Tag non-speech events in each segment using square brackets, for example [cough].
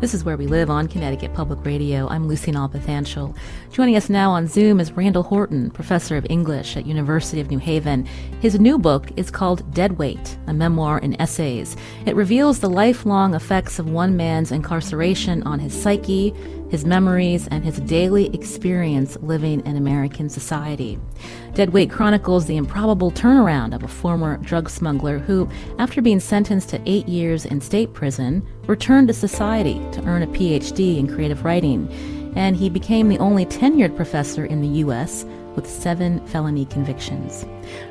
This is Where We Live on Connecticut Public Radio. I'm Lucy Nalpathanchel. Joining us now on Zoom is Randall Horton, professor of English at University of New Haven. His new book is called Dead Weight, a memoir in essays. It reveals the lifelong effects of one man's incarceration on his psyche, his memories, and his daily experience living in American society. Dead Weight chronicles the improbable turnaround of a former drug smuggler who, after being sentenced to eight years in state prison, returned to society to earn a PhD in creative writing. And he became the only tenured professor in the U.S. with seven felony convictions.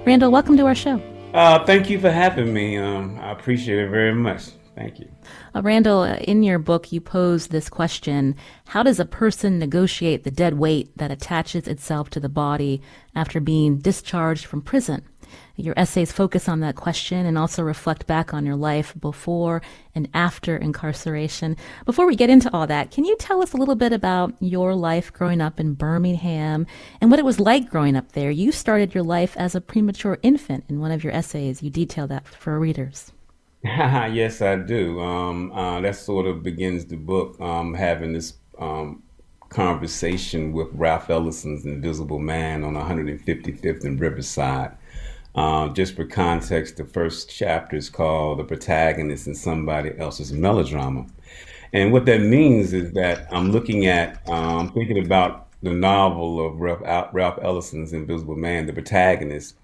Randall, welcome to our show. Uh, thank you for having me. Um, I appreciate it very much. Thank you. Uh, Randall, uh, in your book, you pose this question How does a person negotiate the dead weight that attaches itself to the body after being discharged from prison? Your essays focus on that question and also reflect back on your life before and after incarceration. Before we get into all that, can you tell us a little bit about your life growing up in Birmingham and what it was like growing up there? You started your life as a premature infant in one of your essays. You detail that for readers. [laughs] yes, I do. Um, uh, that sort of begins the book, um, having this um, conversation with Ralph Ellison's Invisible Man on 155th and Riverside. Uh, just for context, the first chapter is called The Protagonist in Somebody Else's Melodrama. And what that means is that I'm looking at, um, thinking about the novel of Ralph, Ralph Ellison's Invisible Man, the protagonist,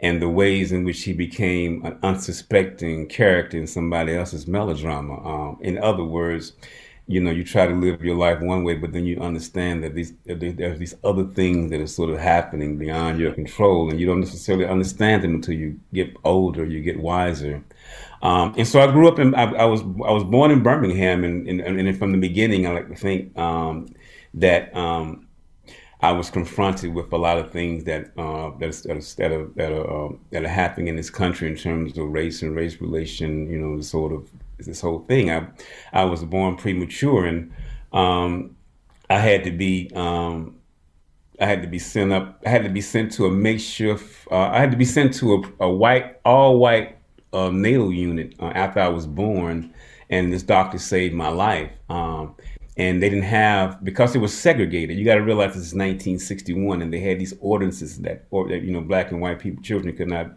and the ways in which he became an unsuspecting character in somebody else's melodrama. Um, in other words, you know, you try to live your life one way, but then you understand that these there's these other things that are sort of happening beyond your control, and you don't necessarily understand them until you get older, you get wiser. Um, and so I grew up in I, I, was I was born in Birmingham, and, and, and from the beginning, I like to think um, that um, I was confronted with a lot of things that uh, that, that, that are that are, uh, that are happening in this country in terms of race and race relation. You know, sort of this whole thing. I I was born premature, and um, I had to be um, I had to be sent up. I had to be sent to a makeshift. Uh, I had to be sent to a, a white, all white uh, natal unit uh, after I was born, and this doctor saved my life. Um, and they didn't have because it was segregated. You got to realize this is 1961, and they had these ordinances that, or that you know, black and white people, children could not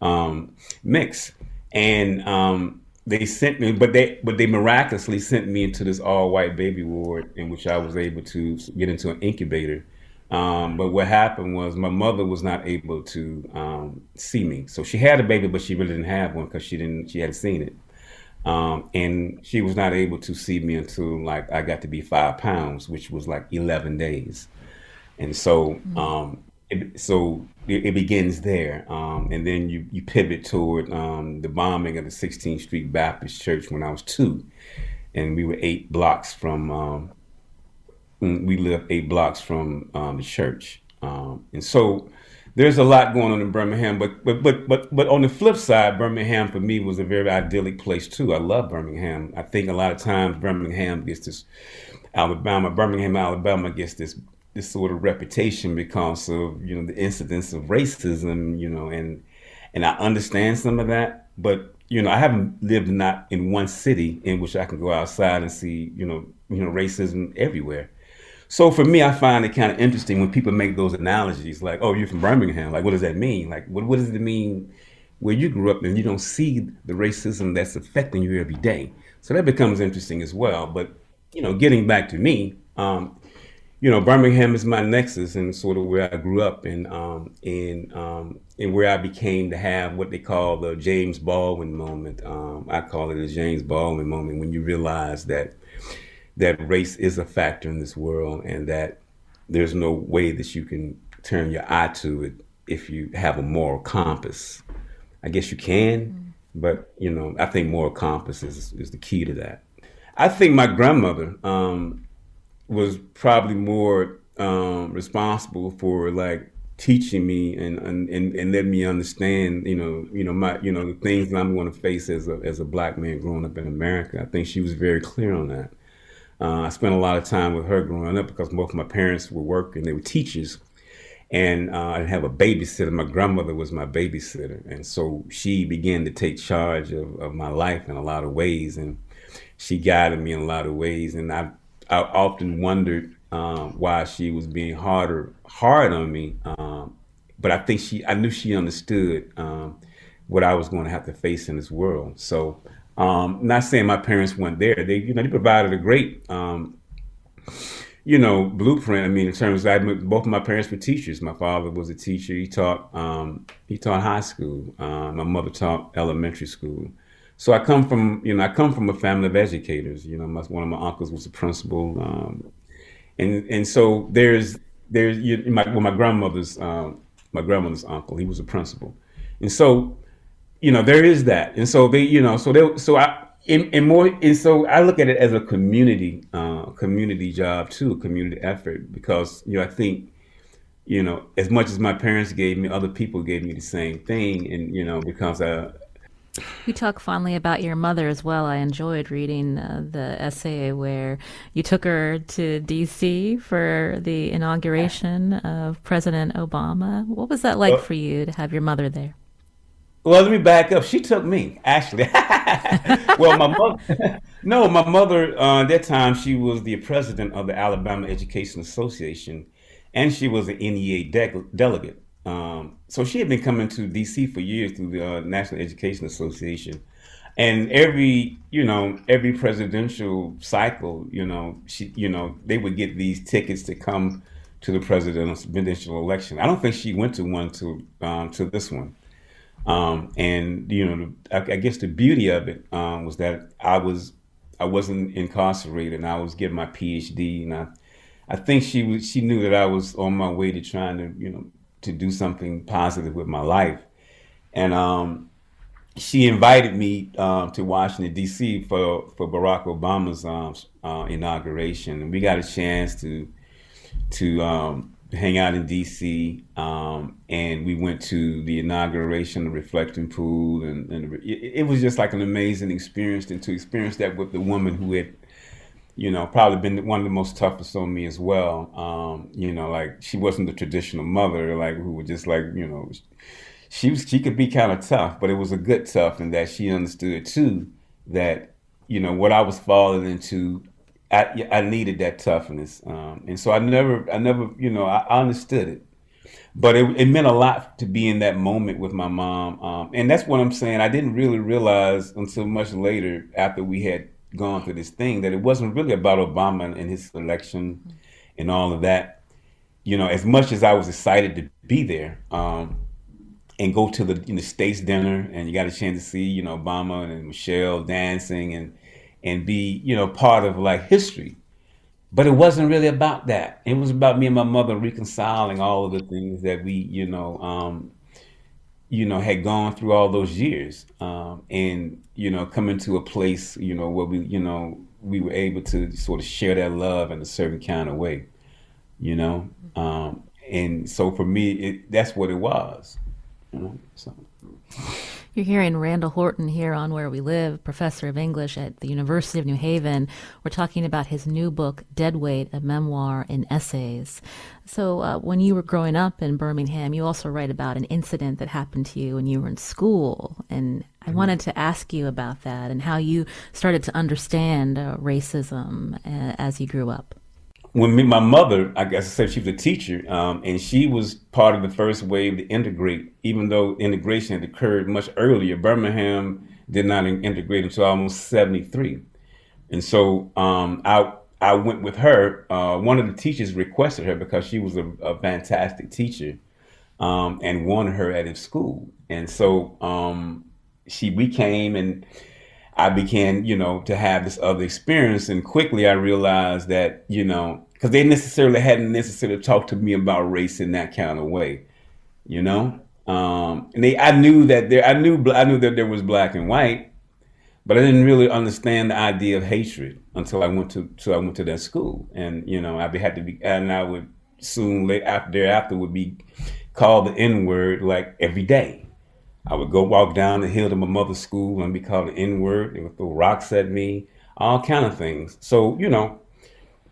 um, mix. And um, they sent me, but they but they miraculously sent me into this all white baby ward in which I was able to get into an incubator. Um, but what happened was my mother was not able to um, see me, so she had a baby, but she really didn't have one because she didn't she hadn't seen it. Um, and she was not able to see me until like I got to be five pounds, which was like eleven days. And so, mm-hmm. um, it, so it, it, begins there, um, and then you you pivot toward um, the bombing of the 16th Street Baptist Church when I was two, and we were eight blocks from. Um, mm, we lived eight blocks from um, the church, and so there's a lot going on in Birmingham, but but but but but on the flip side, Birmingham for me was a very idyllic place too. I love Birmingham. I think a lot of times Birmingham gets this Alabama, Birmingham, Alabama gets this this sort of reputation because of you know the incidents of racism, you know, and and I understand some of that, but you know I haven't lived not in one city in which I can go outside and see you know you know racism everywhere. So for me, I find it kind of interesting when people make those analogies, like, "Oh, you're from Birmingham. Like, what does that mean? Like, what what does it mean where you grew up and you don't see the racism that's affecting you every day?" So that becomes interesting as well. But you know, getting back to me, um, you know, Birmingham is my nexus and sort of where I grew up and um, and um, and where I became to have what they call the James Baldwin moment. Um, I call it a James Baldwin moment when you realize that that race is a factor in this world and that there's no way that you can turn your eye to it if you have a moral compass. I guess you can, mm. but you know, I think moral compass is, is the key to that. I think my grandmother um, was probably more um, responsible for like teaching me and, and, and, and letting me understand, you know, you know, my, you know, the things that I'm going to face as a, as a black man growing up in America. I think she was very clear on that. Uh, I spent a lot of time with her growing up because both my parents were working; they were teachers, and uh, I have a babysitter. My grandmother was my babysitter, and so she began to take charge of, of my life in a lot of ways, and she guided me in a lot of ways. And I I often wondered um, why she was being harder hard on me, um, but I think she I knew she understood um, what I was going to have to face in this world. So um, not saying my parents weren't there. They, you know, they provided a great, um, you know, blueprint. I mean, in terms of I, both of my parents were teachers. My father was a teacher. He taught, um, he taught high school. Uh, my mother taught elementary school. So I come from, you know, I come from a family of educators. You know, my, one of my uncles was a principal, um, and and so there's there's you, my well, my grandmother's um, my grandmother's uncle. He was a principal, and so you know, there is that, and so they, you know, so they, so I, in, in more, and so I look at it as a community, uh, community job too, community effort, because you know, I think, you know, as much as my parents gave me, other people gave me the same thing, and you know, because I. You talk fondly about your mother as well. I enjoyed reading uh, the essay where you took her to D.C. for the inauguration of President Obama. What was that like for you to have your mother there? Well, let me back up. She took me, actually. [laughs] well, my mother, [laughs] no, my mother, uh, at that time, she was the president of the Alabama Education Association, and she was an NEA de- delegate. Um, so she had been coming to DC for years through the uh, National Education Association. And every, you know, every presidential cycle, you know, she, you know, they would get these tickets to come to the presidential election. I don't think she went to one to um, to this one. Um, and you know, I, I, guess the beauty of it um, was that I was I wasn't incarcerated, and I was getting my PhD, and I I think she was she knew that I was on my way to trying to you know to do something positive with my life, and um, she invited me um, to Washington D.C. for for Barack Obama's um, uh, inauguration, and we got a chance to to um, hang out in DC, um, and we went to the inauguration of Reflecting Pool, and, and it, it, was just like an amazing experience. And to experience that with the woman who had, you know, probably been one of the most toughest on me as well. Um, you know, like she wasn't the traditional mother, like who would just like, you know, she was she could be kind of tough, but it was a good tough, and that she understood too that you know what I was falling into I, I needed that toughness, um, and so I never, I never, you know, I, I understood it, but it, it, meant a lot to be in that moment with my mom, um, and that's what I'm saying. I didn't really realize until much later, after we had gone through this thing, that it wasn't really about Obama and his election and all of that. You know, as much as I was excited to be there um, and go to the you know, states dinner, and you got a chance to see, you know, Obama and Michelle dancing and and be, you know, part of like history. But it wasn't really about that. It was about me and my mother reconciling all of the things that we, you know, um, you know, had gone through all those years, um, and you know, coming to a place, you know, where we, you know, we were able to sort of share that love in a certain kind of way, you know, um, and so for me, it, that's what it was, you know. So. You're hearing Randall Horton here on Where We Live, professor of English at the University of New Haven. We're talking about his new book, Deadweight, a memoir in essays. So, uh, when you were growing up in Birmingham, you also write about an incident that happened to you when you were in school. And I mm-hmm. wanted to ask you about that and how you started to understand uh, racism uh, as you grew up when me, my mother, I guess I said she was a teacher, um, and she was part of the first wave to integrate, even though integration had occurred much earlier. Birmingham did not integrate until almost 73. And so um, I, I went with her. Uh, one of the teachers requested her because she was a, a fantastic teacher um, and wanted her at his school. And so um, she, we came and I began, you know, to have this other experience, and quickly I realized that, you know, because they necessarily hadn't necessarily talked to me about race in that kind of way, you know. Um, and they, I knew that there, I knew, I knew that there was black and white, but I didn't really understand the idea of hatred until I went to, until I went to that school, and you know, I had to be, and I would soon late after thereafter would be called the N word like every day I would go walk down the hill to my mother's school and be called an N word. They would throw rocks at me, all kind of things. So, you know,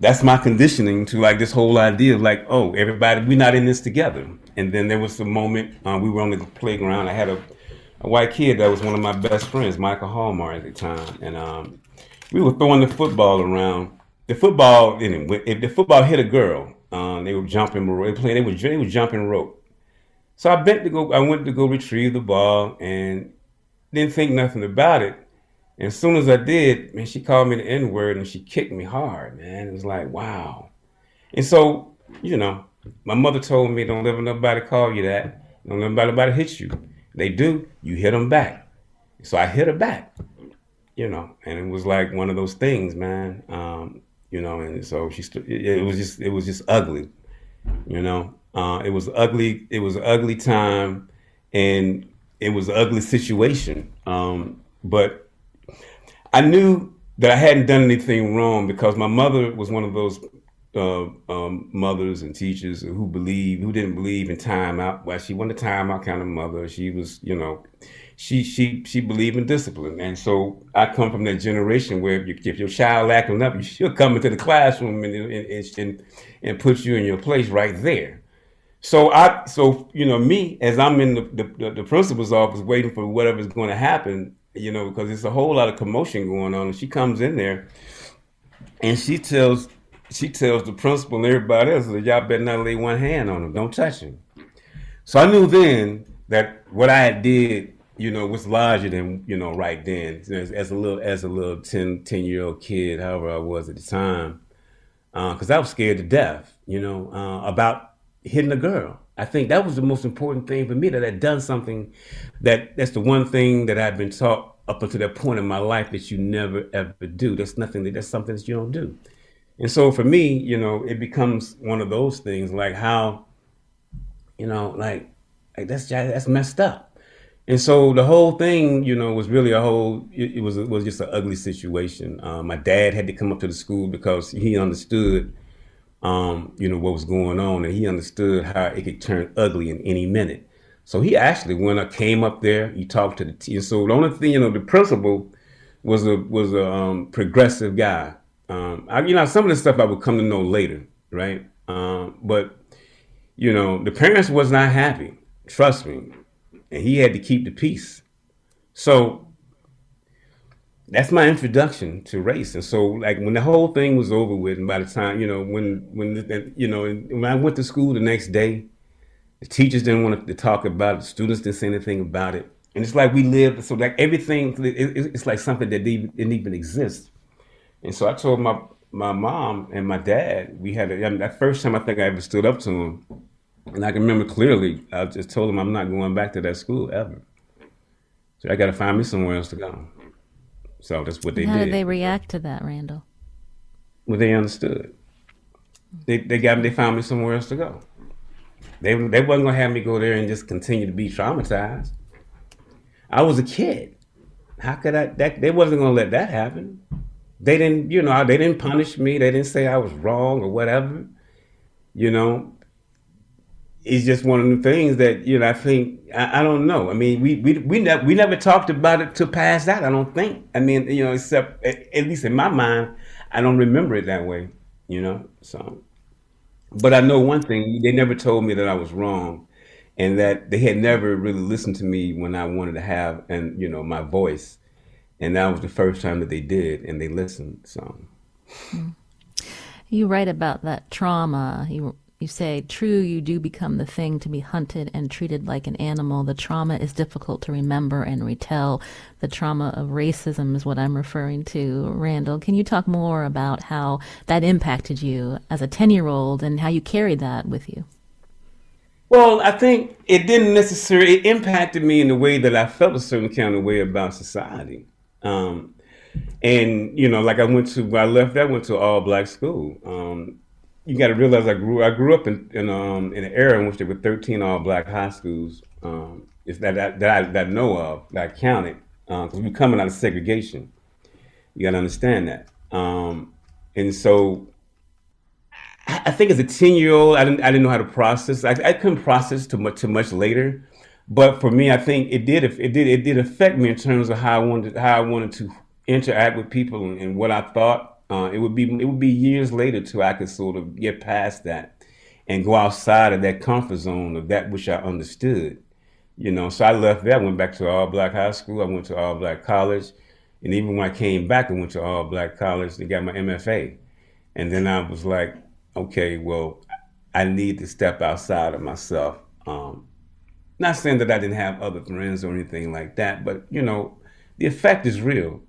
that's my conditioning to like this whole idea of like, oh, everybody, we're not in this together. And then there was a moment uh, we were on the playground. I had a, a, white kid that was one of my best friends, Michael Hallmar at the time, and um, we were throwing the football around. The football, if the football hit a girl, um, they were jumping, they were playing, they were, they were jumping rope. So I bent to go. I went to go retrieve the ball and didn't think nothing about it. And as soon as I did, man, she called me the N word and she kicked me hard, man. It was like, wow. And so, you know, my mother told me, don't let nobody call you that. Don't let nobody hit you. They do, you hit them back. So I hit her back, you know, and it was like one of those things, man. Um, you know, and so she, st- it, it was just, it was just ugly, you know. Uh, it was ugly. It was an ugly time, and it was an ugly situation. Um, but I knew that I hadn't done anything wrong because my mother was one of those uh, um, mothers and teachers who believe who didn't believe in timeout. Well, she wasn't a timeout kind of mother. She was, you know, she she she believed in discipline, and so I come from that generation where if, if your child acting up, she'll come into the classroom and and, and and put you in your place right there. So I, so you know, me as I'm in the, the, the principal's office waiting for whatever's going to happen, you know, because there's a whole lot of commotion going on. And she comes in there, and she tells she tells the principal and everybody else that y'all better not lay one hand on him, don't touch him. So I knew then that what I did, you know, was larger than you know right then. As, as a little as a little 10, 10 year old kid, however I was at the time, because uh, I was scared to death, you know, uh, about hitting a girl. I think that was the most important thing for me that I'd done something that that's the one thing that I've been taught up until that point in my life that you never ever do. That's nothing that that's something that you don't do. And so for me, you know, it becomes one of those things like how, you know, like, like that's that's messed up. And so the whole thing, you know, was really a whole. It, it was it was just an ugly situation. Um, my dad had to come up to the school because he understood um, you know, what was going on, and he understood how it could turn ugly in any minute. So he actually went up, came up there, he talked to the. So the only thing, you know, the principal was a was a um, progressive guy. Um, I, you know, some of the stuff I would come to know later, right? Um, but you know, the parents was not happy. Trust me, and he had to keep the peace. So that's my introduction to race. And so, like when the whole thing was over with, and by the time you know, when when you know, when I went to school the next day, the teachers didn't want to talk about it. The students didn't say anything about it. And it's like we lived. So like everything, it's like something that didn't even exist. And so I told my my mom and my dad. We had a, I mean, that first time I think I ever stood up to him, and I can remember clearly. I just told him I'm not going back to that school ever. So I got to find me somewhere else to go. So that's what they How did. How did they react to that, Randall? Well, they understood. They they got me. they found me somewhere else to go. They they wasn't gonna have me go there and just continue to be traumatized. I was a kid. How could I? That they wasn't gonna let that happen. They didn't, you know, they didn't punish me. They didn't say I was wrong or whatever. You know, it's just one of the things that you know. I think I, I don't know. I mean, we we we never we never talked about it to pass that. I don't think. I mean, you know, except at, at least in my mind, I don't remember it that way. You know, so. But I know one thing: they never told me that I was wrong, and that they had never really listened to me when I wanted to have and you know my voice, and that was the first time that they did, and they listened. So. Hmm. You write about that trauma. You you say, true, you do become the thing to be hunted and treated like an animal. The trauma is difficult to remember and retell. The trauma of racism is what I'm referring to. Randall, can you talk more about how that impacted you as a 10 year old and how you carried that with you? Well, I think it didn't necessarily, it impacted me in the way that I felt a certain kind of way about society. Um, and you know, like I went to I left, I went to all black school. Um, you got to realize I grew I grew up in in, um, in an era in which there were 13 all black high schools. Um, that, that that I that I know of that I counted because uh, we're coming out of segregation. You got to understand that. Um, and so I think as a 10 year old, I didn't, I didn't know how to process. I, I couldn't process too much, too much later. But for me, I think it did, it did, it did affect me in terms of how I wanted, how I wanted to interact with people and, and what I thought. Uh, it would be, it would be years later till I could sort of get past that and go outside of that comfort zone of that which I understood. You know, so I left there, went back to all black high school. I went to all black college. And even when I came back, I went to all black college and got my MFA. And then I was like, okay, well, I need to step outside of myself. Um, not saying that I didn't have other friends or anything like that, but you know, the effect is real.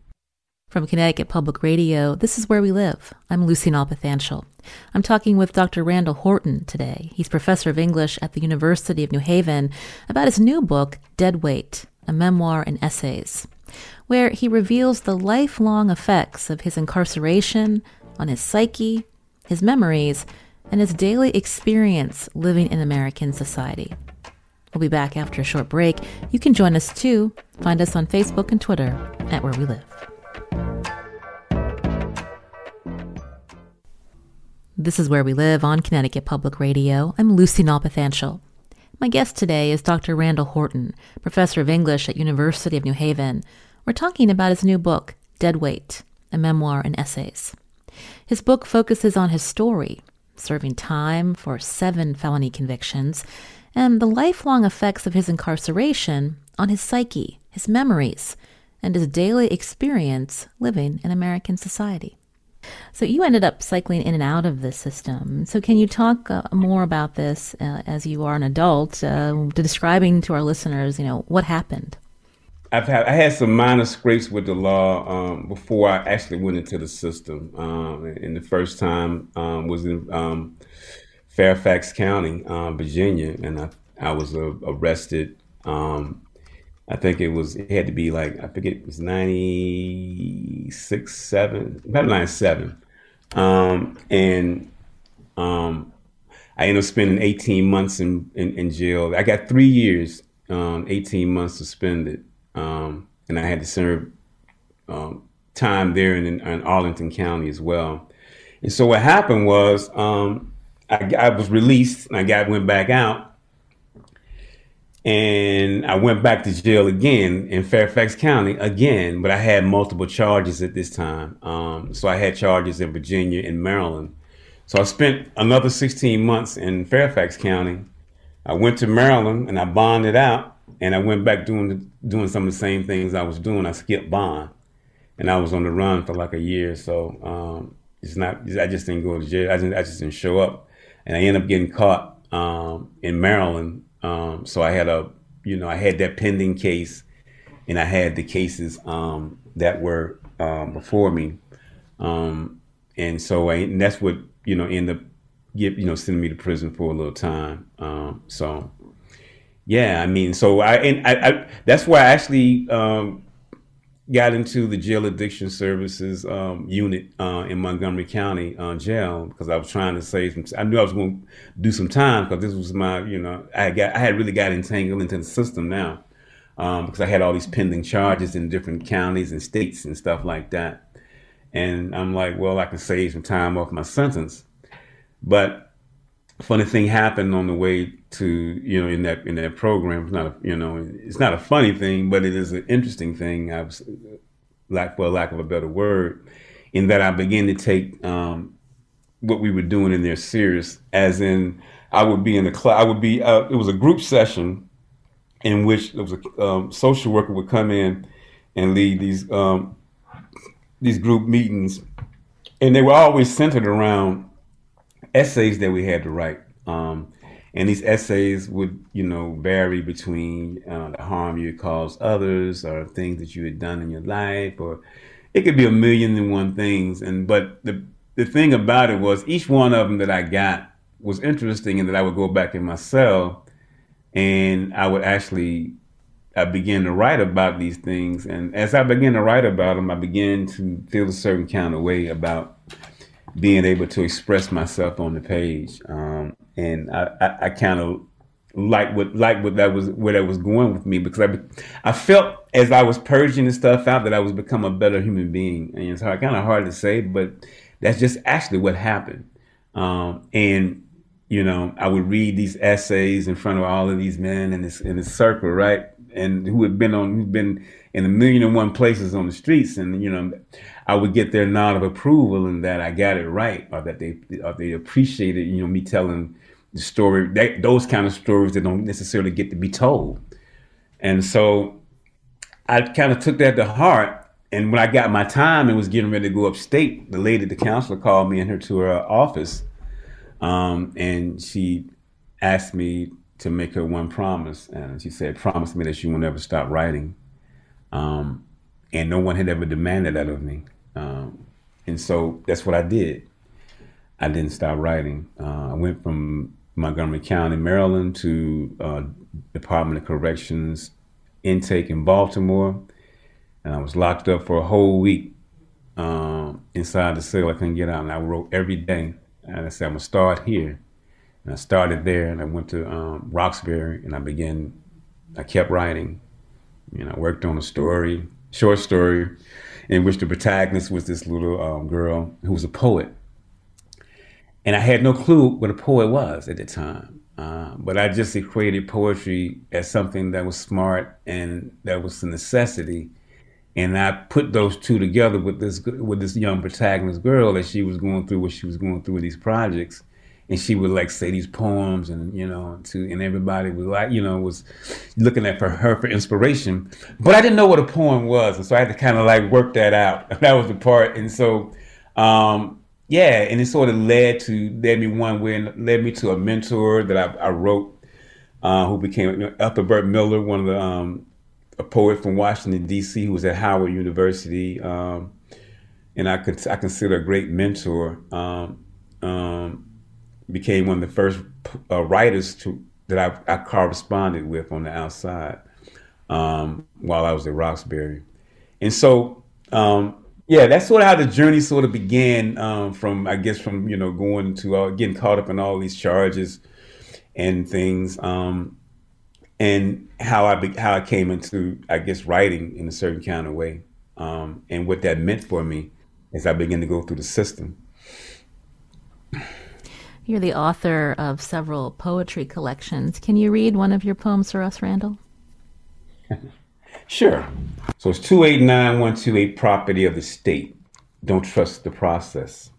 From Connecticut Public Radio, this is Where We Live. I'm Lucy Nalpathanchel. I'm talking with Dr. Randall Horton today. He's professor of English at the University of New Haven about his new book, Dead Weight, a memoir and essays, where he reveals the lifelong effects of his incarceration on his psyche, his memories, and his daily experience living in American society. We'll be back after a short break. You can join us too. Find us on Facebook and Twitter at Where We Live. This is Where We Live on Connecticut Public Radio. I'm Lucy Nalpathanchel. My guest today is Dr. Randall Horton, professor of English at University of New Haven. We're talking about his new book, Dead Weight, a memoir and essays. His book focuses on his story, serving time for seven felony convictions, and the lifelong effects of his incarceration on his psyche, his memories, and his daily experience living in American society. So you ended up cycling in and out of the system. So can you talk uh, more about this uh, as you are an adult, uh, describing to our listeners, you know, what happened? I've had I had some minor scrapes with the law um, before I actually went into the system. Um, and the first time um, was in um, Fairfax County, um, Virginia, and I I was uh, arrested. Um, I think it was it had to be like I forget it was ninety six seven about ninety seven, and I ended up spending eighteen months in, in, in jail. I got three years, eighteen months suspended um, and I had to serve um, time there in, in, Arlington County as well. And so what happened was um, I, I, was released and I got went back out, and I went back to jail again in Fairfax County again, but I had multiple charges at this time. Um, so I had charges in Virginia and Maryland. So I spent another 16 months in Fairfax County. I went to Maryland and I bonded out and I went back doing doing some of the same things I was doing. I skipped bond, and I was on the run for like a year. So um, it's not. I just didn't go to jail. I just, I just didn't show up, and I ended up getting caught um, in Maryland. Um, so I had a, you know, I had that pending case, and I had the cases um, that were um, before me, um, and so I, and that's what you know ended up, get you know, sending me to prison for a little time. so yeah, I mean, so I and I, I that's why I actually um, got into the jail addiction services um, unit uh, in Montgomery County uh, jail because I was trying to save some. I knew I was going to do some time because this was my, you know, I got I had really got entangled into the system now um, because I had all these pending charges in different counties and states and stuff like that. And I'm like, well, I can save some time off my sentence, but funny thing happened on the way to you know in that in that program. It's not a, you know it's not a funny thing, but it is an interesting thing. I was lack for lack of a better word, in that I began to take um, what we were doing in there serious. As in, I would be in the class. I would be. Uh, it was a group session in which there was a um, social worker would come in and lead these um, these group meetings, and they were always centered around essays that we had to write. Um, and these essays would, you know, vary between uh, the harm you had caused others or things that you had done in your life, or it could be a million and one things. And but the the thing about it was each one of them that I got was interesting, and that I would go back in my cell, and I would actually I began to write about these things, and as I began to write about them, I began to feel a certain kind of way about being able to express myself on the page. Um, and I, I, I kind of like what like what that was where that was going with me because I I felt as I was purging the stuff out that I was become a better human being. And it's hard, kind of hard to say, but that's just actually what happened. Um, and you know, I would read these essays in front of all of these men in this in this circle, right? And who had been on who'd been in a million and one places on the streets, and you know, I would get their nod of approval and that I got it right, or that they or they appreciated, you know, me telling the story, that, those kind of stories that don't necessarily get to be told. And so I kind of took that to heart. And when I got my time and was getting ready to go upstate, the lady, the counselor, called me in her to her office, um, and she asked me to make her one promise, and she said, "Promise me that she will never stop writing." Um, and no one had ever demanded that of me, um, and so that's what I did. I didn't stop writing. Uh, I went from Montgomery County, Maryland, to uh, Department of Corrections intake in Baltimore, and I was locked up for a whole week um, inside the cell. I couldn't get out, and I wrote every day. And I said, I'm gonna start here, and I started there, and I went to um, Roxbury, and I began. I kept writing. You know, I worked on a story, short story, in which the protagonist was this little um, girl who was a poet and I had no clue what a poet was at the time. Uh, but I just equated poetry as something that was smart and that was a necessity. And I put those two together with this with this young protagonist girl that she was going through what she was going through with these projects, and she would like say these poems, and you know, to and everybody was like, you know, was looking at for her for inspiration. But I didn't know what a poem was, and so I had to kind of like work that out. [laughs] that was the part, and so um, yeah, and it sort of led to led me one way and led me to a mentor that I, I wrote, uh, who became you know, Ethelbert Miller, one of the um, a poet from Washington D.C. who was at Howard University, um, and I could I consider a great mentor. Um, um became one of the first uh, writers to that I, I, corresponded with on the outside um, while I was at Roxbury, and so um, yeah, that's sort of how the journey sort of began. Um, from I guess from you know going to uh, getting caught up in all these charges and things, um, and how I be, how I came into I guess writing in a certain kind of way, um, and what that meant for me as I began to go through the system. You're the author of several poetry collections. Can you read one of your poems for us, Randall? [laughs] Sure. So it's 289128 property of the state. Don't trust the process.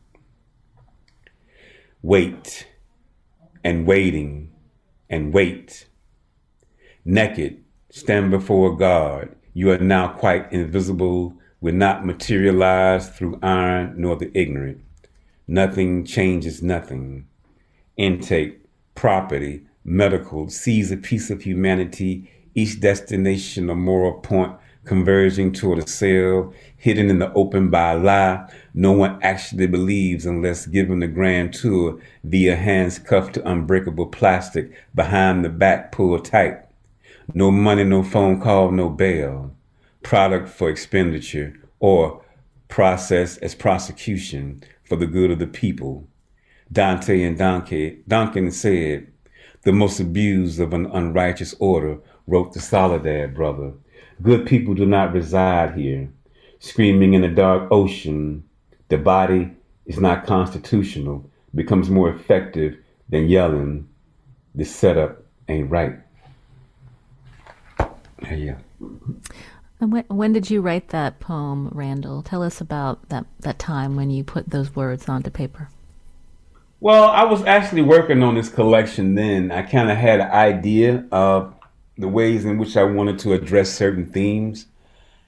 Wait and waiting and wait. Naked, stand before God. You are now quite invisible, will not materialize through iron nor the ignorant. Nothing changes nothing. Intake, property, medical, seize a piece of humanity each destination a moral point converging toward a cell hidden in the open by a lie no one actually believes unless given the grand tour via hands cuffed to unbreakable plastic behind the back pulled tight. No money, no phone call, no bail. Product for expenditure or process as prosecution for the good of the people. Dante and Duncan, Duncan said, the most abused of an unrighteous order wrote the Soledad brother. Good people do not reside here. Screaming in the dark ocean, the body is not constitutional, becomes more effective than yelling, the setup ain't right. Yeah. And when, when did you write that poem, Randall? Tell us about that, that time when you put those words onto paper. Well, I was actually working on this collection then. I kind of had an idea of the ways in which I wanted to address certain themes.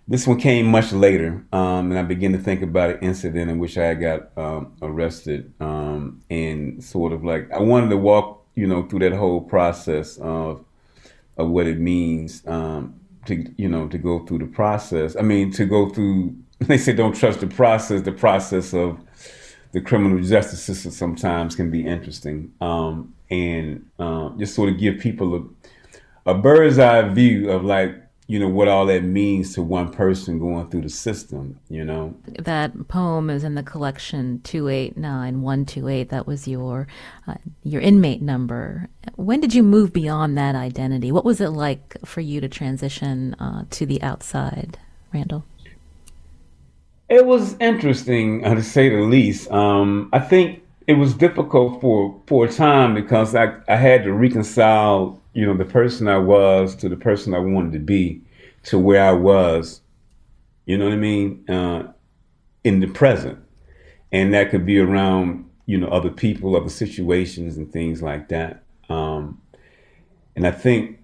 This one came much later, um, and I began to think about an incident in which I got um, arrested, um, and sort of like I wanted to walk, you know, through that whole process of of what it means um, to, you know, to go through the process. I mean, to go through. [laughs] They say don't trust the process. The process of the criminal justice system sometimes can be interesting, um, and uh, just sort of give people a a bird's eye view of like you know what all that means to one person going through the system you know? That poem is in the collection 289128 that was your uh, your inmate number. When did you move beyond that identity? What was it like for you to transition uh, to the outside randall it was interesting uh, to say the least um, i think it was difficult for for a time because I, I had to reconcile you know, the person I was to the person I wanted to be to where I was, you know what I mean, uh, in the present. And that could be around, you know, other people, other situations and things like that. Um, and I think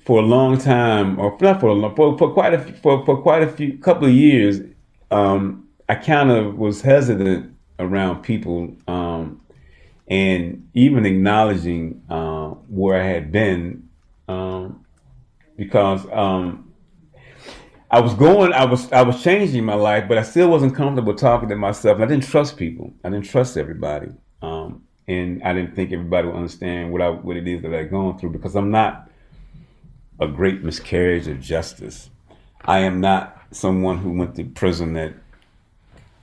for a long time, or not for a long, for, for quite a for, for quite a few couple of years, um, I kind of was hesitant around people um, and even acknowledging uh, where I had been, um, because um, I was going, I was, I was changing my life, but I still wasn't comfortable talking to myself. I didn't trust people. I didn't trust everybody, um, and I didn't think everybody would understand what I, what it is that I'd gone through because I'm not a great miscarriage of justice. I am not someone who went to prison that,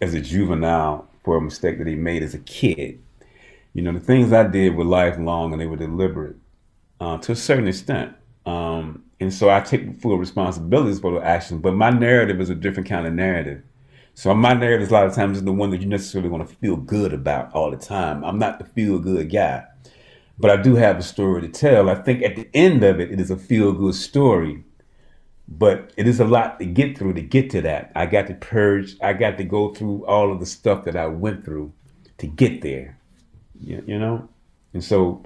as a juvenile, for a mistake that he made as a kid you know, the things I did were lifelong and they were deliberate uh, to a certain extent. Um, and so I take full responsibilities for the actions, but my narrative is a different kind of narrative. So my narrative is a lot of times is the one that you necessarily want to feel good about all the time. I'm not the feel good guy, but I do have a story to tell. I think at the end of it, it is a feel good story, but it is a lot to get through to get to that. I got to purge. I got to go through all of the stuff that I went through to get there you, you know, and so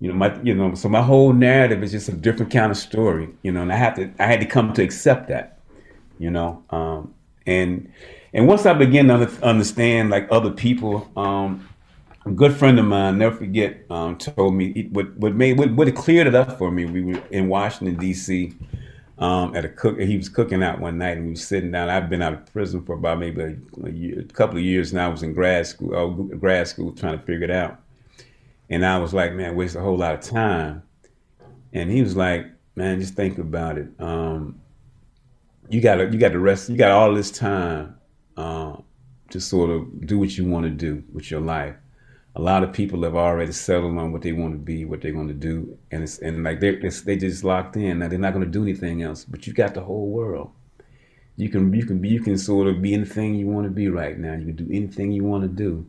you know my you know so my whole narrative is just a different kind of story, you know, and I had to I had to come to accept that, you know, um, and and once I began to understand like other people, um, a good friend of mine, never forget, um, told me what what made what, what cleared it up for me. We were in Washington D.C. Um, at a cook. He was cooking out one night, and we were sitting down. I've been out of prison for about maybe a, a, year, a couple of years now. I was in grad school, uh, grad school, trying to figure it out. And I was like, man, waste a whole lot of time. And he was like, man, just think about it. Um, you got you got the rest. You got all this time uh, to sort of do what you want to do with your life a lot of people have already settled on what they want to be, what they're going to do, and it's and like they they just locked in. Now they're not going to do anything else. But you got the whole world. You can you can be you can sort of be anything you want to be right now. You can do anything you want to do.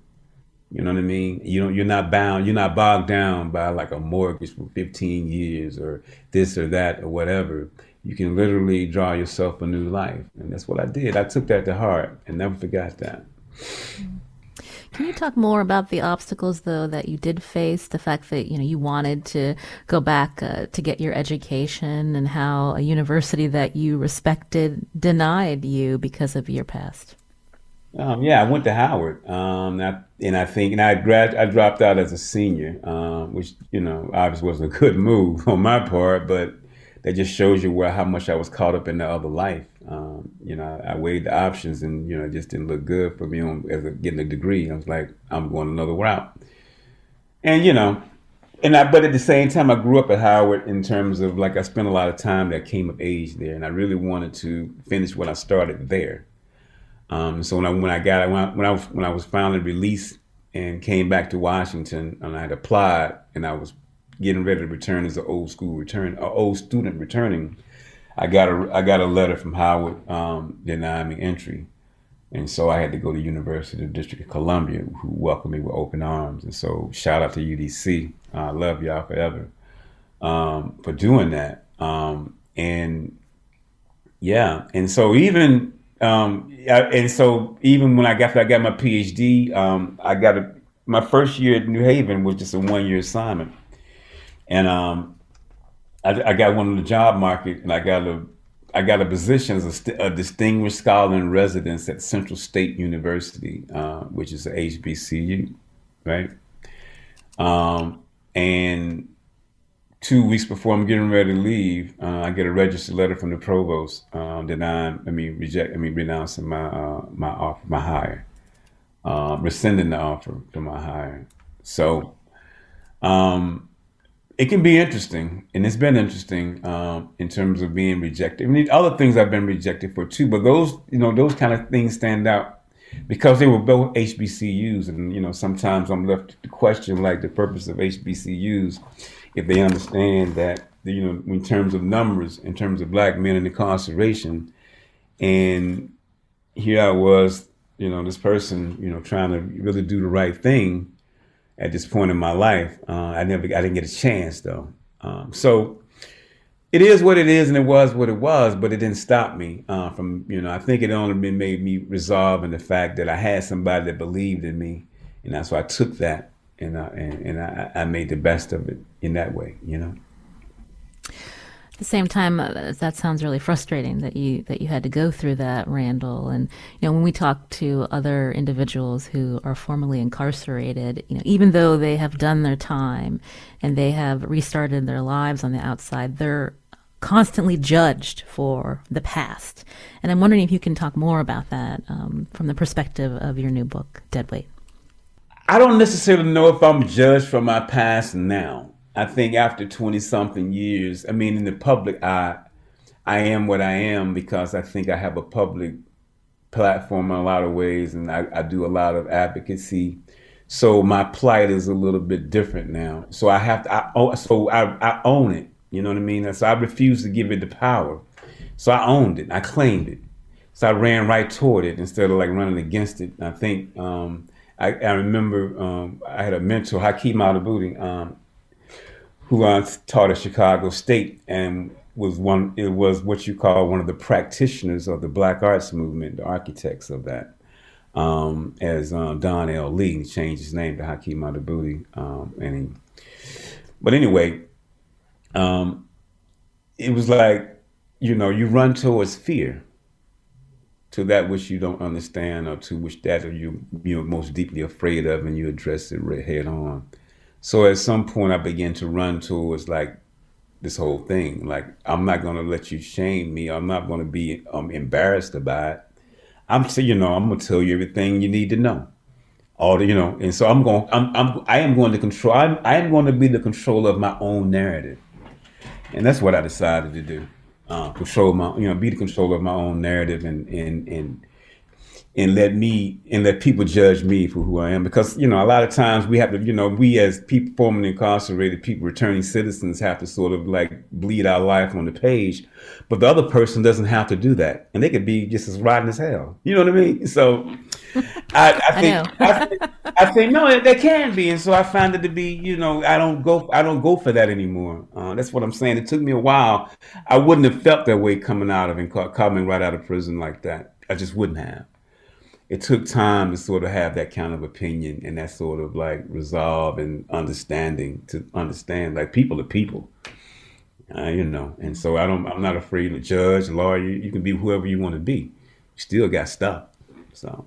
You know what I mean? You know you're not bound. You're not bogged down by like a mortgage for 15 years or this or that or whatever. You can literally draw yourself a new life, and that's what I did. I took that to heart and never forgot that. Mm-hmm. Can you talk more about the obstacles, though, that you did face? The fact that you know you wanted to go back uh, to get your education, and how a university that you respected denied you because of your past. Um, yeah, I went to Howard, um, and I think, and I grad, I dropped out as a senior, um, which you know obviously wasn't a good [laughs] move on my part, but that just shows you where how much I was caught up in the other life. Um, you know, I weighed the options, and you know, it just didn't look good for me on as a, getting a degree. I was like, I'm going another route, and you know, and I. But at the same time, I grew up at Howard in terms of like I spent a lot of time that came of age there, and I really wanted to finish what I started there. Um, so when I when I got when I, when I was when I was finally released and came back to Washington, and I had applied, and I was getting ready to return as an old school return, an old student returning I got a I got a letter from Howard um, denying me entry, and so I had to go to University of District of Columbia, who welcomed me with open arms. And so shout out to UDC, I love y'all forever um, for doing that. Um, and yeah, and so even um, and so even when I got I got my PhD, um, I got a my first year at New Haven was just a one year assignment, and um, I, I, got one in the job market, and I got a I got a position as a, a distinguished scholar in residence at Central State University, uh, which is a HBCU, right? Um, and two weeks before I'm getting ready to leave, uh, I get a registered letter from the provost uh, denying, I mean, reject, I mean, renouncing my uh, my offer, my hire, uh, rescinding the offer for my hire. So, um, it can be interesting, and it's been interesting um, in terms of being rejected. I mean, other things I've been rejected for too, but those, you know, those kind of things stand out because they were both HBCUs, and you know, sometimes I'm left to question like the purpose of HBCUs if they understand that, you know, in terms of numbers, in terms of black men in incarceration, and here I was, you know, this person, you know, trying to really do the right thing at this point in my life. Uh, I never, I didn't get a chance though. Um, so it is what it is, and it was what it was. But it didn't stop me uh, from, you know, I think it only made me resolve in the fact that I had somebody that believed in me, and that's why I took that and uh, and, and I, I made the best of it in that way, you know the same time, uh, that sounds really frustrating that you that you had to go through that, Randall. And you know, when we talk to other individuals who are formerly incarcerated, you know, even though they have done their time and they have restarted their lives on the outside, they're constantly judged for the past. And I'm wondering if you can talk more about that um, from the perspective of your new book, Deadweight. I don't necessarily know if I'm judged for my past now. I think after 20 something years, I mean, in the public eye, I am what I am because I think I have a public platform in a lot of ways and I, I do a lot of advocacy. So my plight is a little bit different now. So I have to, I, so I, I own it. You know what I mean? So I refuse to give it the power. So I owned it. I claimed it. So I ran right toward it instead of like running against it. I think um, I, I, remember um, I had a mentor, Hakeem Madhubuti. Um, who taught at Chicago State and was one. It was what you call one of the practitioners of the Black Arts Movement, the architects of that. Um, as uh, Don L. Lee, he changed his name to Hakeem Madhubuti, um, and he. But anyway, um, it was like you know you run towards fear to that which you don't understand or to which that you you're most deeply afraid of and you address it head on so at some point, I began to run towards like this whole thing. Like I'm not gonna let you shame me. I'm not gonna be um, embarrassed about it. I'm so you know I'm gonna tell you everything you need to know. All the you know, and so I'm going. I'm I'm I am going to control. I'm, I am going to be the controller of my own narrative, and that's what I decided to do. Uh, control my you know be the controller of my own narrative and and and and let me and let people judge me for who I am. Because you know a lot of times we have to you know we as people formerly incarcerated people returning citizens have to sort of like bleed our life on the page. But the other person doesn't have to do that and they could be just as rotten as hell. You know what I mean? So I, I [laughs] think I, think, I think no they can be and so I find it to be you know I don't go I don't go for that anymore. Uh, that's what I'm saying. It took me a while. I wouldn't have felt that way coming out of and coming right out of prison like that. I just wouldn't have it took time to sort of have that kind of opinion and that sort of like resolve and understanding to understand like people are people uh, you know? And so i don't i'm not afraid to judge lawyer you, you can be whoever you want to be. You still got stuff so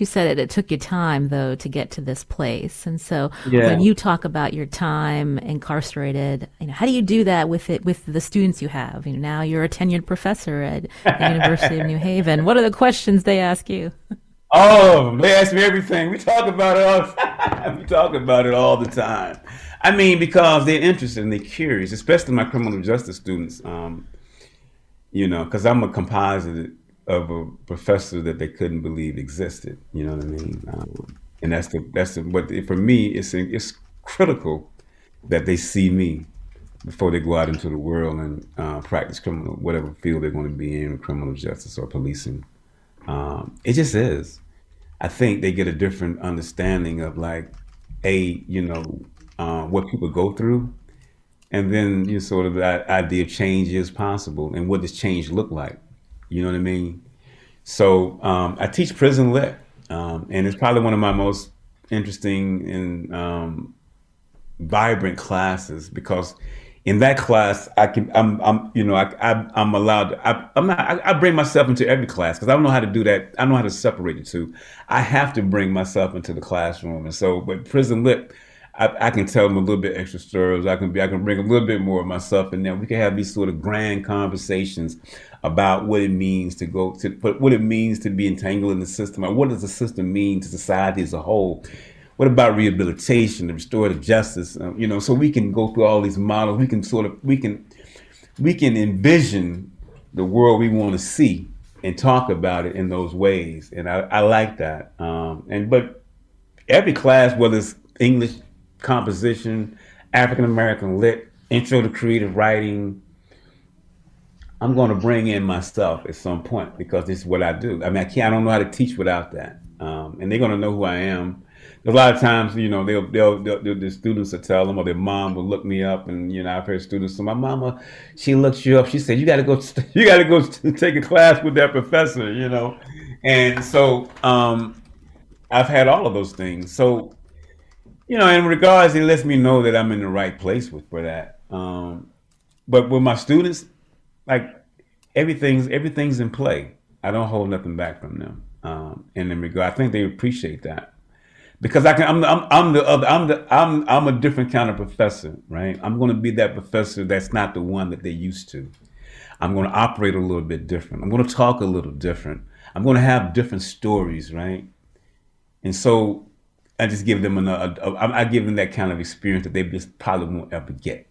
you said it, it took you time though to get to this place. And so yeah. when you talk about your time incarcerated you know how do you do that with it with the students you have? You know now you're a tenured professor at the university of new [laughs] haven. What are the questions they ask you? Oh they ask me everything. We talk about it all [laughs] we talk about it all the time. I mean because they're interested and they're curious especially my criminal justice students um, you know because i'm a composite of a professor that they couldn't believe existed. You know what I mean? Um, and that's the that's the, but for me, it's it's critical that they see me before they go out into the world and uh, practice criminal whatever field they're going to be in, criminal justice or policing. Um, it just is. I think they get a different understanding of like a you know uh, what people go through, and then you sort of that idea of change is possible and what does change look like you know what I mean? So um, I teach prison lit, um, and it's probably one of my most interesting and um, vibrant classes because in that class I can I'm, I'm you know I, I am allowed to, I, am not I, I, bring myself into every class because I don't know how to do that I don't know how to separate the two I have to bring myself into the classroom and so but prison lit I, I, can tell them a little bit extra stories. I can be, I can bring a little bit more of myself in there. We can have these sort of grand conversations about what it means to go to, what it means to be entangled in the system, or what does the system mean to society as a whole. what about rehabilitation, and restorative justice? Uh, you know, so we can go through all these models. We can sort of we can we can envision the world we want to see and talk about it in those ways. And I, I like that. Um, and but every class, whether it's English composition, African American lit, intro to creative writing, I'm going to bring in my stuff at some point because this is what I do. I mean, I can't. I don't know how to teach without that. Um, and they're going to know who I am a lot of times, you know, they'll, they'll, they'll, the students will tell them, or their mom will look me up, and you know, I've heard students. So my mama, she looks you up. She said, "You got to go, [laughs] you got to go [laughs] take a class with that professor," you know. And so, um, I've had all of those things. So, you know, in regards, it lets me know that I'm in the right place with for that. Um, but with my students, like everything's everything's in play. I don't hold nothing back from them. Um, and in regard, I think they appreciate that because I can. I'm. I'm. I'm the other. I'm the. I'm. I'm a different kind of professor, right? I'm going to be that professor that's not the one that they're used to. I'm going to operate a little bit different. I'm going to talk a little different. I'm going to have different stories, right? And so I just give them another. I give them that kind of experience that they just probably won't ever get.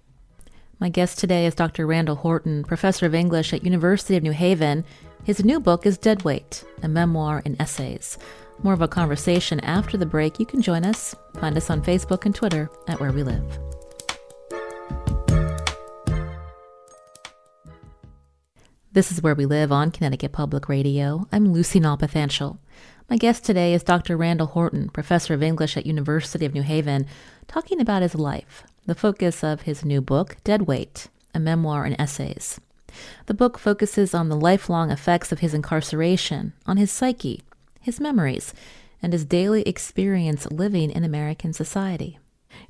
My guest today is Dr. Randall Horton, professor of English at University of New Haven. His new book is Deadweight, a memoir in essays. More of a conversation after the break. You can join us. Find us on Facebook and Twitter at Where We Live. This is Where We Live on Connecticut Public Radio. I'm Lucy Nalpathanchel. My guest today is Dr. Randall Horton, professor of English at University of New Haven, talking about his life, the focus of his new book, Deadweight, a memoir and essays. The book focuses on the lifelong effects of his incarceration, on his psyche, his memories, and his daily experience living in American society.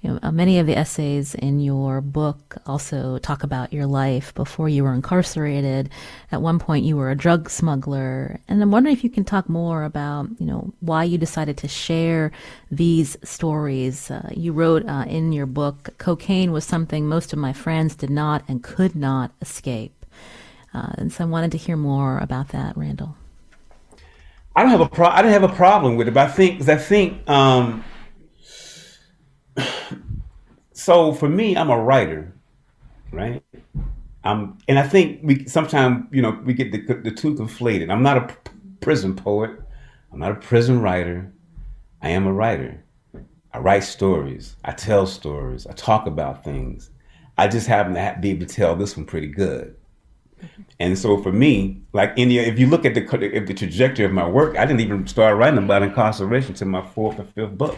You know, uh, many of the essays in your book also talk about your life before you were incarcerated. At one point, you were a drug smuggler, and I'm wondering if you can talk more about, you know, why you decided to share these stories. Uh, you wrote uh, in your book, "Cocaine was something most of my friends did not and could not escape," uh, and so I wanted to hear more about that, Randall. I don't have a pro. I didn't have a problem with it, but I think I think. Um, [sighs] so for me, I'm a writer, right? Um, and I think we sometimes you know we get the the two conflated. I'm not a prison poet. I'm not a prison writer. I am a writer. I write stories. I tell stories. I talk about things. I just happen to be able to tell this one pretty good. And so for me, like any, if you look at the if the trajectory of my work, I didn't even start writing about incarceration to my fourth or fifth book,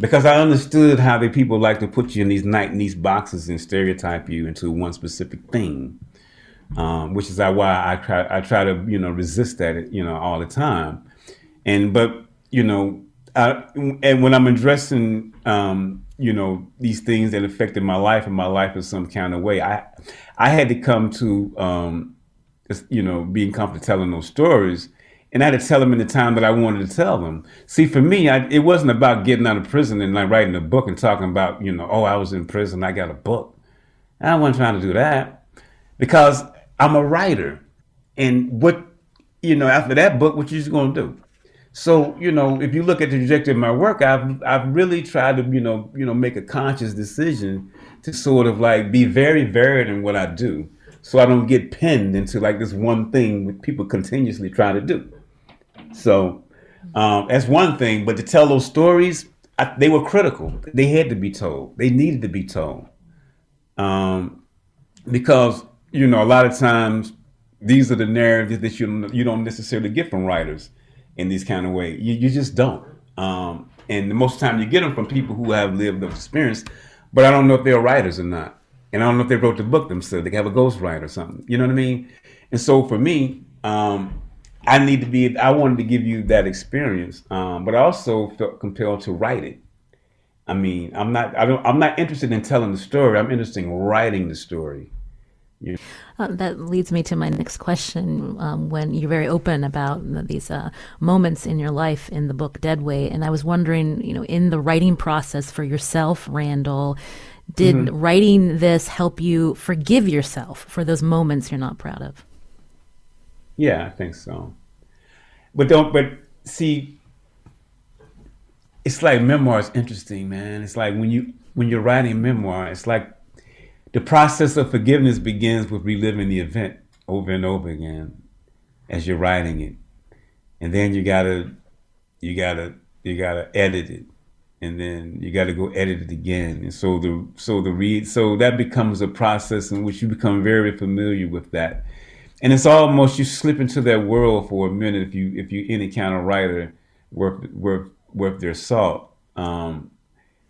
because I understood how the people like to put you in these night in these boxes and stereotype you into one specific thing, um, which is why I try I try to you know resist that you know all the time, and but you know, I, and when I'm addressing um, you know these things that affected my life and my life in some kind of way, I I had to come to, um, you know, being comfortable telling those stories. And I had to tell them in the time that I wanted to tell them. See, for me, I, it wasn't about getting out of prison and like writing a book and talking about, you know, oh, I was in prison, I got a book. I wasn't trying to do that because I'm a writer. And what, you know, after that book, what you just going to do? So, you know, if you look at the trajectory of my work, I've I've really tried to, you know, you know, make a conscious decision to sort of like be very varied in what I do, so I don't get pinned into like this one thing that people continuously try to do. So um, that's one thing, but to tell those stories, I, they were critical. They had to be told. They needed to be told, um, because you know a lot of times these are the narratives that you you don't necessarily get from writers in these kind of way. You, you just don't. Um, and most of the time you get them from people who have lived the experience but I don't know if they're writers or not. And I don't know if they wrote the book themselves. They have a ghostwriter or something. You know what I mean? And so for me, um, I need to be. I wanted to give you that experience, um, but I also felt compelled to write it. I mean, I'm not. I don't. I'm not interested in telling the story. I'm interested in writing the story. Yeah. Uh, that leads me to my next question. Um, when you're very open about these uh, moments in your life in the book Deadweight, and I was wondering, you know, in the writing process for yourself, Randall, did mm-hmm. writing this help you forgive yourself for those moments you're not proud of? Yeah, I think so. But don't. But see, it's like memoir is interesting, man. It's like when you when you're writing memoir, it's like the process of forgiveness begins with reliving the event over and over again as you're writing it, and then you gotta you gotta you gotta edit it, and then you gotta go edit it again, and so the so the read so that becomes a process in which you become very familiar with that, and it's almost you slip into that world for a minute if you if you any kind of writer worth worth worth their salt. Um,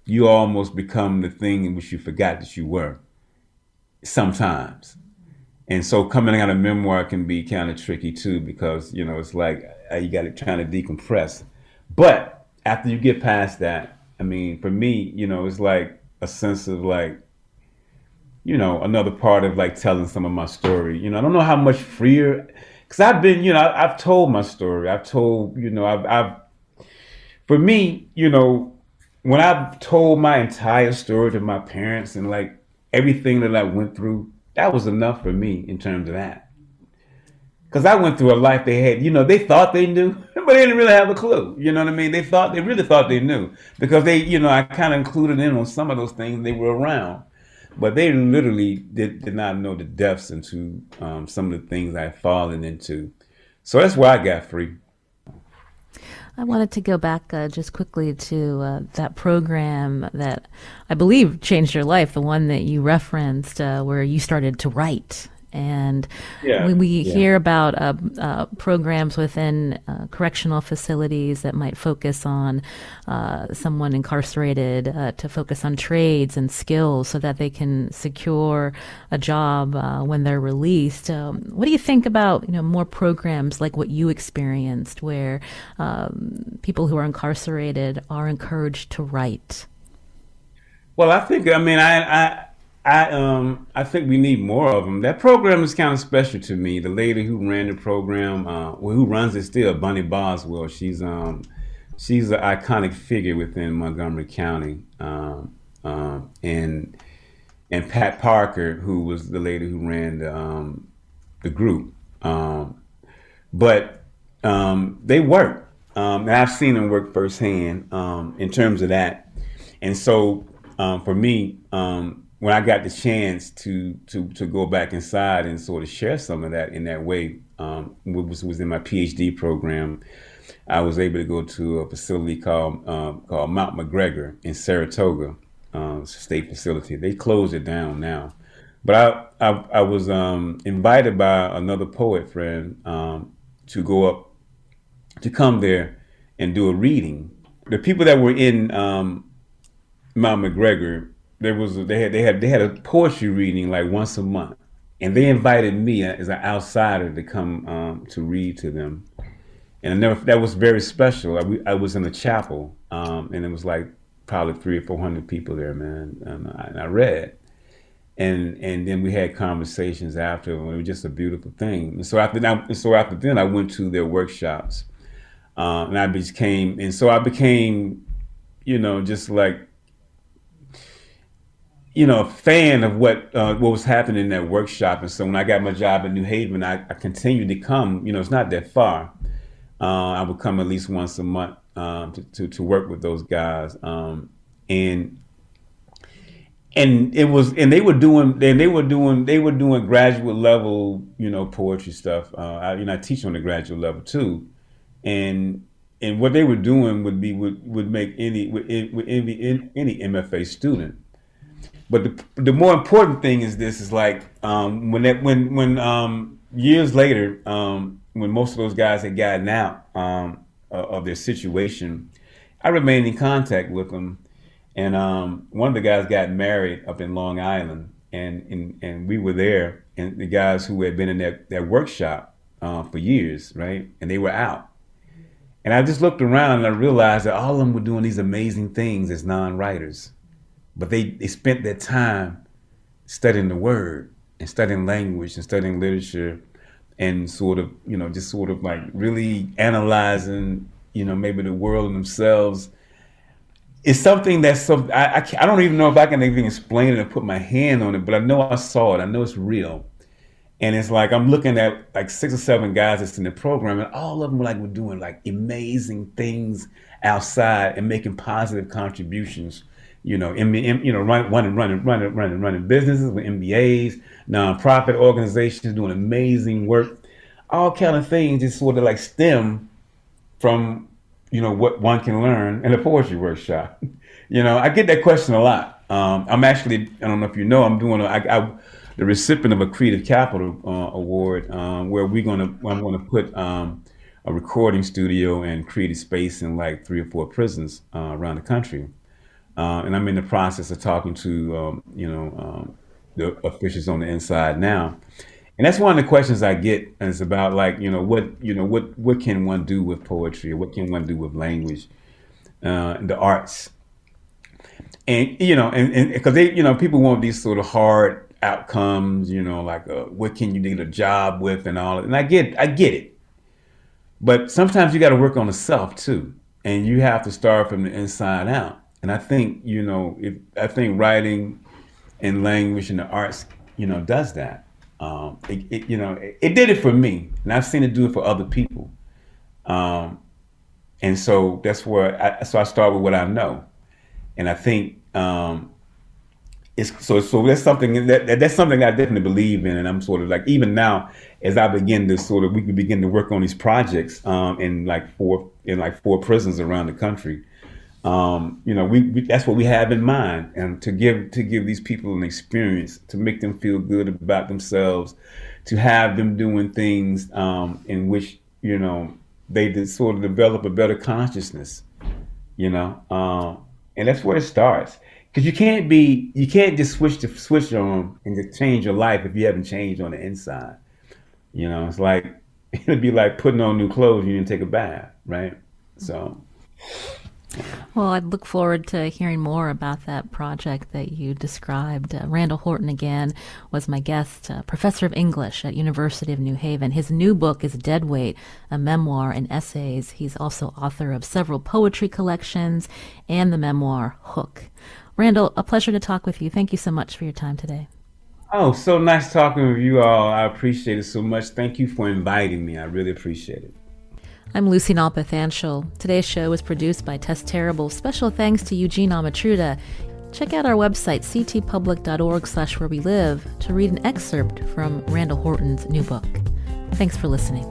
you almost become the thing in which you forgot that you were sometimes. And so coming out of memoir can be kind of tricky too because, you know, it's like uh, you got to try to decompress. But after you get past that, I mean, for me, you know, it's like a sense of like, you know, another part of like telling some of my story. You know, I don't know how much freer, because I've been, you know, I've told my story. I've told, you know, I've, I've, for me, you know, when I've told my entire story to my parents and like everything that I went through, that was enough for me in terms of that. Because I went through a life they had, you know, they thought they knew, [laughs] but they didn't really have a clue. You know what I mean? They thought, they really thought they knew. Because they, you know, I kind of included in on some of those things they were around. But they literally did, did not know the depths into um, some of the things I had fallen into. So that's why I got free. I wanted to go back uh, just quickly to uh, that program that I believe changed your life, the one that you referenced, uh, where you started to write and yeah, when we yeah. hear about uh, uh, programs within uh, correctional facilities that might focus on uh, someone incarcerated uh, to focus on trades and skills so that they can secure a job uh, when they're released, um, what do you think about you know more programs like what you experienced, where um, people who are incarcerated are encouraged to write? Well, I think I mean I, I I um I think we need more of them. That program is kind of special to me. The lady who ran the program, uh, well, who runs it still, Bunny Boswell. She's um she's an iconic figure within Montgomery County. Um, um, and and Pat Parker, who was the lady who ran the um, the group. Um, but um, they work, um, and I've seen them work firsthand um, in terms of that. And so for me, when I got the chance to to to go back inside and sort of share some of that in that way, um, was was in my PhD program. I was able to go to a facility called um, called Mount McGregor in Saratoga, uh, state facility. They closed it down now, but I I, I was um, invited by another poet friend um, to go up to come there and do a reading. The people that were in um, Mount McGregor there was a, they had they had they had a poetry reading like once a month, and they invited me as an outsider to come um, to read to them, and I never that was very special. I, I was in a chapel, um, and it was like probably three or four hundred people there, man, and I, and I read. And, and then we had conversations after. And it was just a beautiful thing. And so after that, so after then, I went to their workshops, uh, and I became, and so I became, you know, just like you know, a fan of what uh, what was happening in that workshop. And so when I got my job in New Haven, I, I continued to come. You know, it's not that far. Uh, I would come at least once a month um, to, to, to work with those guys, um, and and it was and they were doing and they were doing they were doing graduate level you know poetry stuff. Uh, I, you know, I teach on the graduate level too, and and what they were doing would be would, would make any would, would envy any MFA student but the, the more important thing is this is like um, when that when when um, years later um, when most of those guys had gotten out um, of their situation, I remained in contact with them, and um, one of the guys got married up in Long Island, and and, and we were there, and the guys who had been in that, that workshop uh, for years, right, and they were out. And I just looked around and I realized that all of them were doing these amazing things as non-writers but they, they spent their time studying the word and studying language and studying literature and sort of, you know, just sort of like really analyzing, you know, maybe the world and themselves. It's something that's so I, I, I don't even know if I can even explain it and put my hand on it, but I know I saw it. I know it's real. And it's like I'm looking at like six or seven guys that's in the program, and all of them like were doing like amazing things outside and making positive contributions. You know, in, in, you know, running, running, running, running, running, running businesses with MBAs, nonprofit organizations doing amazing work. All kind of things just sort of like stem from you know what one can learn in a poetry workshop. [laughs] you know, I get that question a lot. Um, I'm actually, I don't know if you know, I'm doing a, I, I, the recipient of a Creative Capital uh, Award, um, where we're gonna, I'm gonna put um, a recording studio and creative space in like three or four prisons uh, around the country, uh, and I'm in the process of talking to, um, you know, um, the officials on the inside now. And that's one of the questions I get, and it's about like, you know, what, you know, what, what can one do with poetry, or what can one do with language, uh, the arts, and you know, and because they, you know, people want these sort of hard outcomes, you know, like uh, what can you get a job with and all, and I get, I get it, but sometimes you got to work on the self too, and you have to start from the inside out. And I think, you know, if, I think writing and language and the arts, you know, does that um, it, it, you know, it, it, did it for me, and I've seen it do it for other people. Um, and so that's where I, so I start with what I know, and I think um, it's so so that's something that, that, that's something I definitely believe in, and I'm sort of like even now as I begin to sort of we can begin to work on these projects um, in like four in like four prisons around the country um, you know, we, we, that's what we have in mind, and to give to give these people an experience, to make them feel good about themselves, to have them doing things um, in which you know they sort of develop a better consciousness, you know, um, and that's where it starts. Because you can't be, you can't just switch the switch on and change your life if you haven't changed on the inside. You know, it's like [laughs] it'd be like putting on new clothes you didn't take a bath, right? So. Well, I look forward to hearing more about that project that you described. Uh, Randall Horton again was my guest, uh, professor of English at University of New Haven. His new book is Dead Weight, a memoir and essays. He's also author of several poetry collections and the memoir Hook. Randall, a pleasure to talk with you. Thank you so much for your time today. Oh, so nice talking with you all. I appreciate it so much. Thank you for inviting me. I really appreciate it. I'm Lucy Nalpathanchel. Today's show was produced by Tess Terrible. Special thanks to Eugene Amatruda. Check out our website, ctpublic.org slash where we live, to read an excerpt from Randall Horton's new book. Thanks for listening.